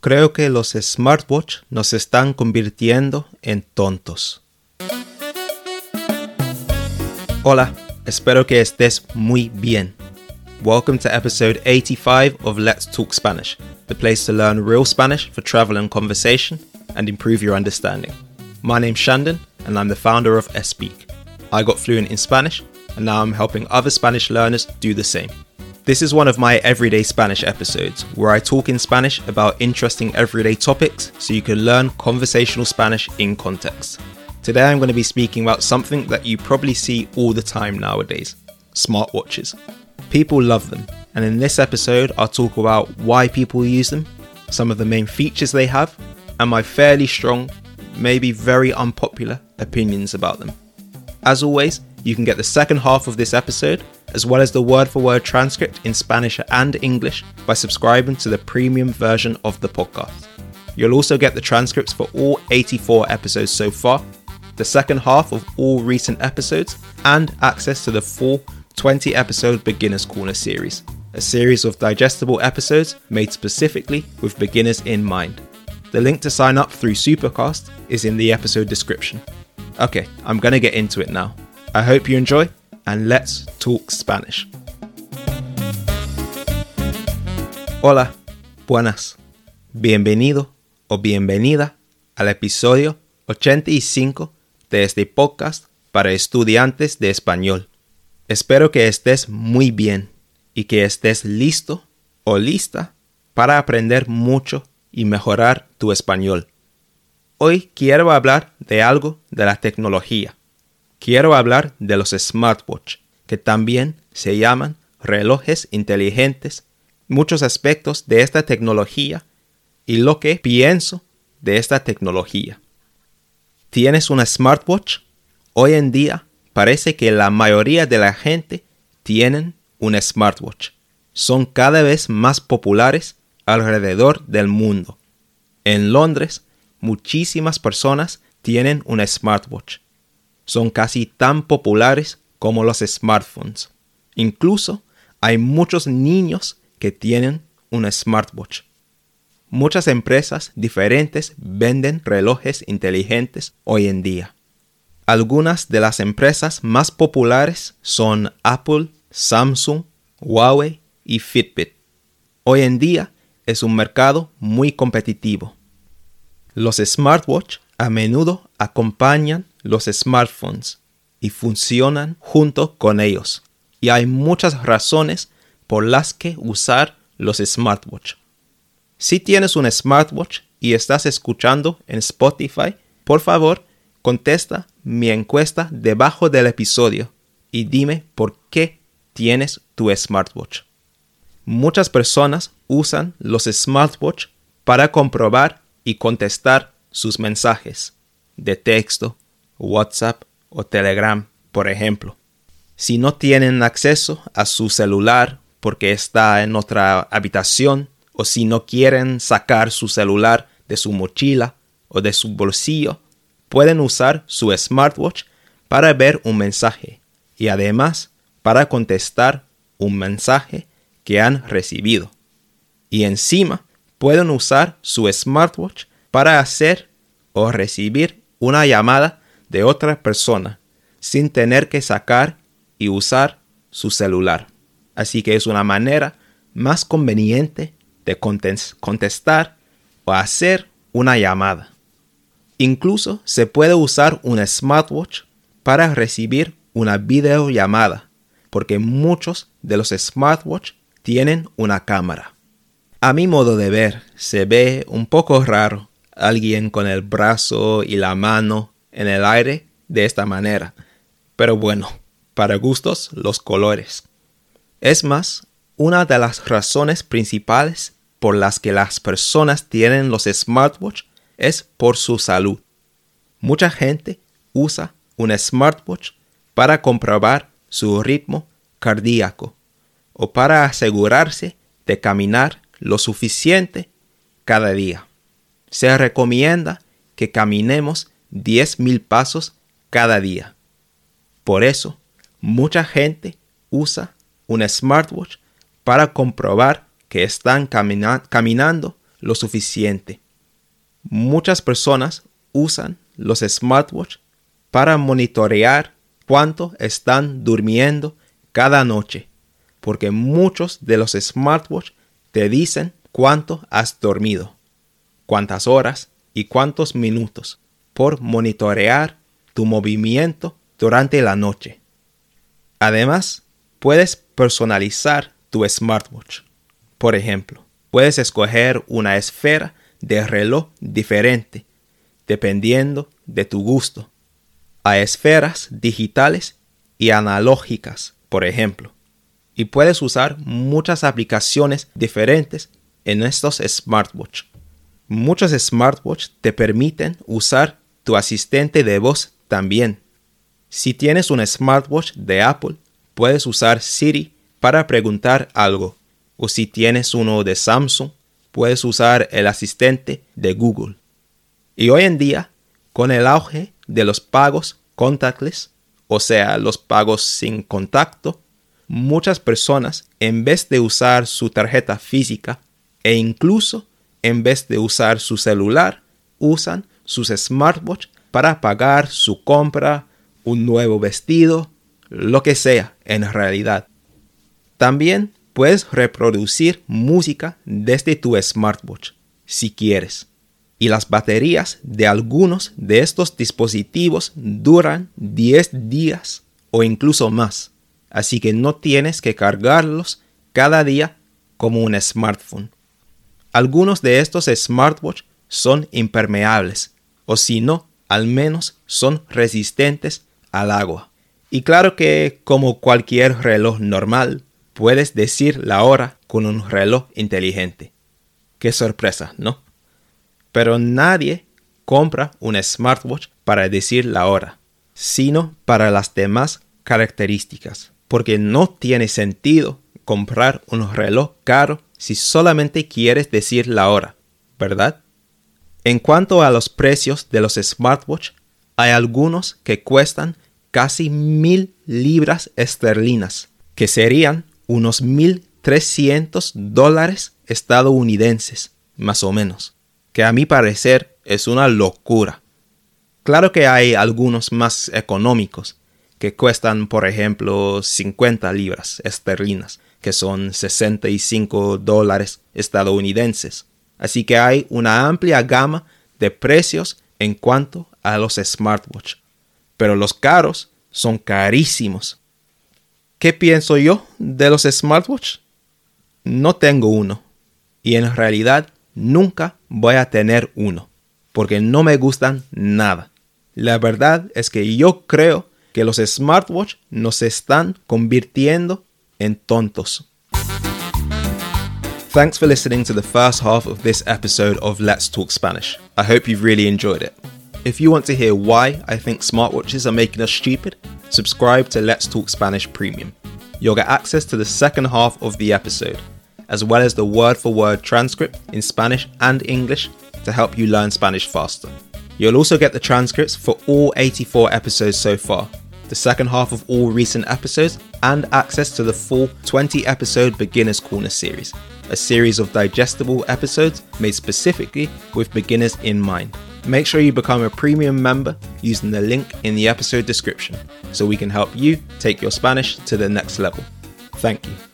Creo que los smartwatch nos están convirtiendo en tontos. Hola, espero que estés muy bien. Welcome to episode 85 of Let's Talk Spanish, the place to learn real Spanish for travel and conversation and improve your understanding. My name's Shandon, and I'm the founder of Espeak. I got fluent in Spanish, and now I'm helping other Spanish learners do the same. This is one of my everyday Spanish episodes where I talk in Spanish about interesting everyday topics so you can learn conversational Spanish in context. Today I'm going to be speaking about something that you probably see all the time nowadays smartwatches. People love them, and in this episode I'll talk about why people use them, some of the main features they have, and my fairly strong, maybe very unpopular opinions about them. As always, you can get the second half of this episode as well as the word for word transcript in Spanish and English by subscribing to the premium version of the podcast. You'll also get the transcripts for all 84 episodes so far, the second half of all recent episodes, and access to the full 20 episode Beginner's Corner series, a series of digestible episodes made specifically with beginners in mind. The link to sign up through Supercast is in the episode description. Okay, I'm gonna get into it now. I hope you enjoy and let's talk Spanish. Hola, buenas, bienvenido o bienvenida al episodio 85 de este podcast para estudiantes de español. Espero que estés muy bien y que estés listo o lista para aprender mucho y mejorar tu español. Hoy quiero hablar de algo de la tecnología quiero hablar de los smartwatch, que también se llaman relojes inteligentes, muchos aspectos de esta tecnología y lo que pienso de esta tecnología. ¿Tienes una smartwatch? Hoy en día parece que la mayoría de la gente tienen un smartwatch. Son cada vez más populares alrededor del mundo. En Londres, muchísimas personas tienen un smartwatch son casi tan populares como los smartphones. Incluso hay muchos niños que tienen un smartwatch. Muchas empresas diferentes venden relojes inteligentes hoy en día. Algunas de las empresas más populares son Apple, Samsung, Huawei y Fitbit. Hoy en día es un mercado muy competitivo. Los smartwatch a menudo acompañan los smartphones y funcionan junto con ellos. Y hay muchas razones por las que usar los smartwatch. Si tienes un smartwatch y estás escuchando en Spotify, por favor, contesta mi encuesta debajo del episodio y dime por qué tienes tu smartwatch. Muchas personas usan los smartwatch para comprobar y contestar sus mensajes de texto, WhatsApp o Telegram, por ejemplo. Si no tienen acceso a su celular porque está en otra habitación o si no quieren sacar su celular de su mochila o de su bolsillo, pueden usar su smartwatch para ver un mensaje y además para contestar un mensaje que han recibido. Y encima pueden usar su smartwatch para hacer o recibir una llamada de otra persona sin tener que sacar y usar su celular. Así que es una manera más conveniente de contestar o hacer una llamada. Incluso se puede usar un smartwatch para recibir una videollamada, porque muchos de los smartwatch tienen una cámara. A mi modo de ver, se ve un poco raro alguien con el brazo y la mano en el aire de esta manera. Pero bueno, para gustos los colores. Es más, una de las razones principales por las que las personas tienen los smartwatch es por su salud. Mucha gente usa un smartwatch para comprobar su ritmo cardíaco o para asegurarse de caminar lo suficiente cada día. Se recomienda que caminemos 10.000 pasos cada día. Por eso, mucha gente usa un smartwatch para comprobar que están caminando lo suficiente. Muchas personas usan los smartwatch para monitorear cuánto están durmiendo cada noche, porque muchos de los smartwatch te dicen cuánto has dormido, cuántas horas y cuántos minutos por monitorear tu movimiento durante la noche. Además, puedes personalizar tu smartwatch. Por ejemplo, puedes escoger una esfera de reloj diferente dependiendo de tu gusto. Hay esferas digitales y analógicas, por ejemplo, y puedes usar muchas aplicaciones diferentes en estos smartwatch. Muchos smartwatch te permiten usar tu asistente de voz también. Si tienes un smartwatch de Apple, puedes usar Siri para preguntar algo. O si tienes uno de Samsung, puedes usar el asistente de Google. Y hoy en día, con el auge de los pagos contactless, o sea, los pagos sin contacto, muchas personas, en vez de usar su tarjeta física e incluso en vez de usar su celular, usan sus smartwatch para pagar su compra, un nuevo vestido, lo que sea en realidad. También puedes reproducir música desde tu smartwatch si quieres. Y las baterías de algunos de estos dispositivos duran 10 días o incluso más. Así que no tienes que cargarlos cada día como un smartphone. Algunos de estos smartwatch son impermeables o si no, al menos son resistentes al agua. Y claro que como cualquier reloj normal, puedes decir la hora con un reloj inteligente. Qué sorpresa, ¿no? Pero nadie compra un smartwatch para decir la hora, sino para las demás características, porque no tiene sentido comprar un reloj caro si solamente quieres decir la hora, ¿verdad? En cuanto a los precios de los smartwatch, hay algunos que cuestan casi mil libras esterlinas, que serían unos 1.300 dólares estadounidenses, más o menos, que a mi parecer es una locura. Claro que hay algunos más económicos, que cuestan, por ejemplo, 50 libras esterlinas, que son 65 dólares estadounidenses. Así que hay una amplia gama de precios en cuanto a los smartwatch. Pero los caros son carísimos ¿Qué pienso yo de los smartwatch? No tengo uno. Y en realidad nunca voy a tener uno. Porque no me gustan nada. La verdad es que yo creo que los smartwatch nos están convirtiendo en tontos. Thanks for listening to the first half of this episode of Let's Talk Spanish. I hope you've really enjoyed it. If you want to hear why I think smartwatches are making us stupid, subscribe to Let's Talk Spanish Premium. You'll get access to the second half of the episode, as well as the word for word transcript in Spanish and English to help you learn Spanish faster. You'll also get the transcripts for all 84 episodes so far, the second half of all recent episodes, and access to the full 20 episode Beginner's Corner series, a series of digestible episodes made specifically with beginners in mind. Make sure you become a premium member using the link in the episode description so we can help you take your Spanish to the next level. Thank you.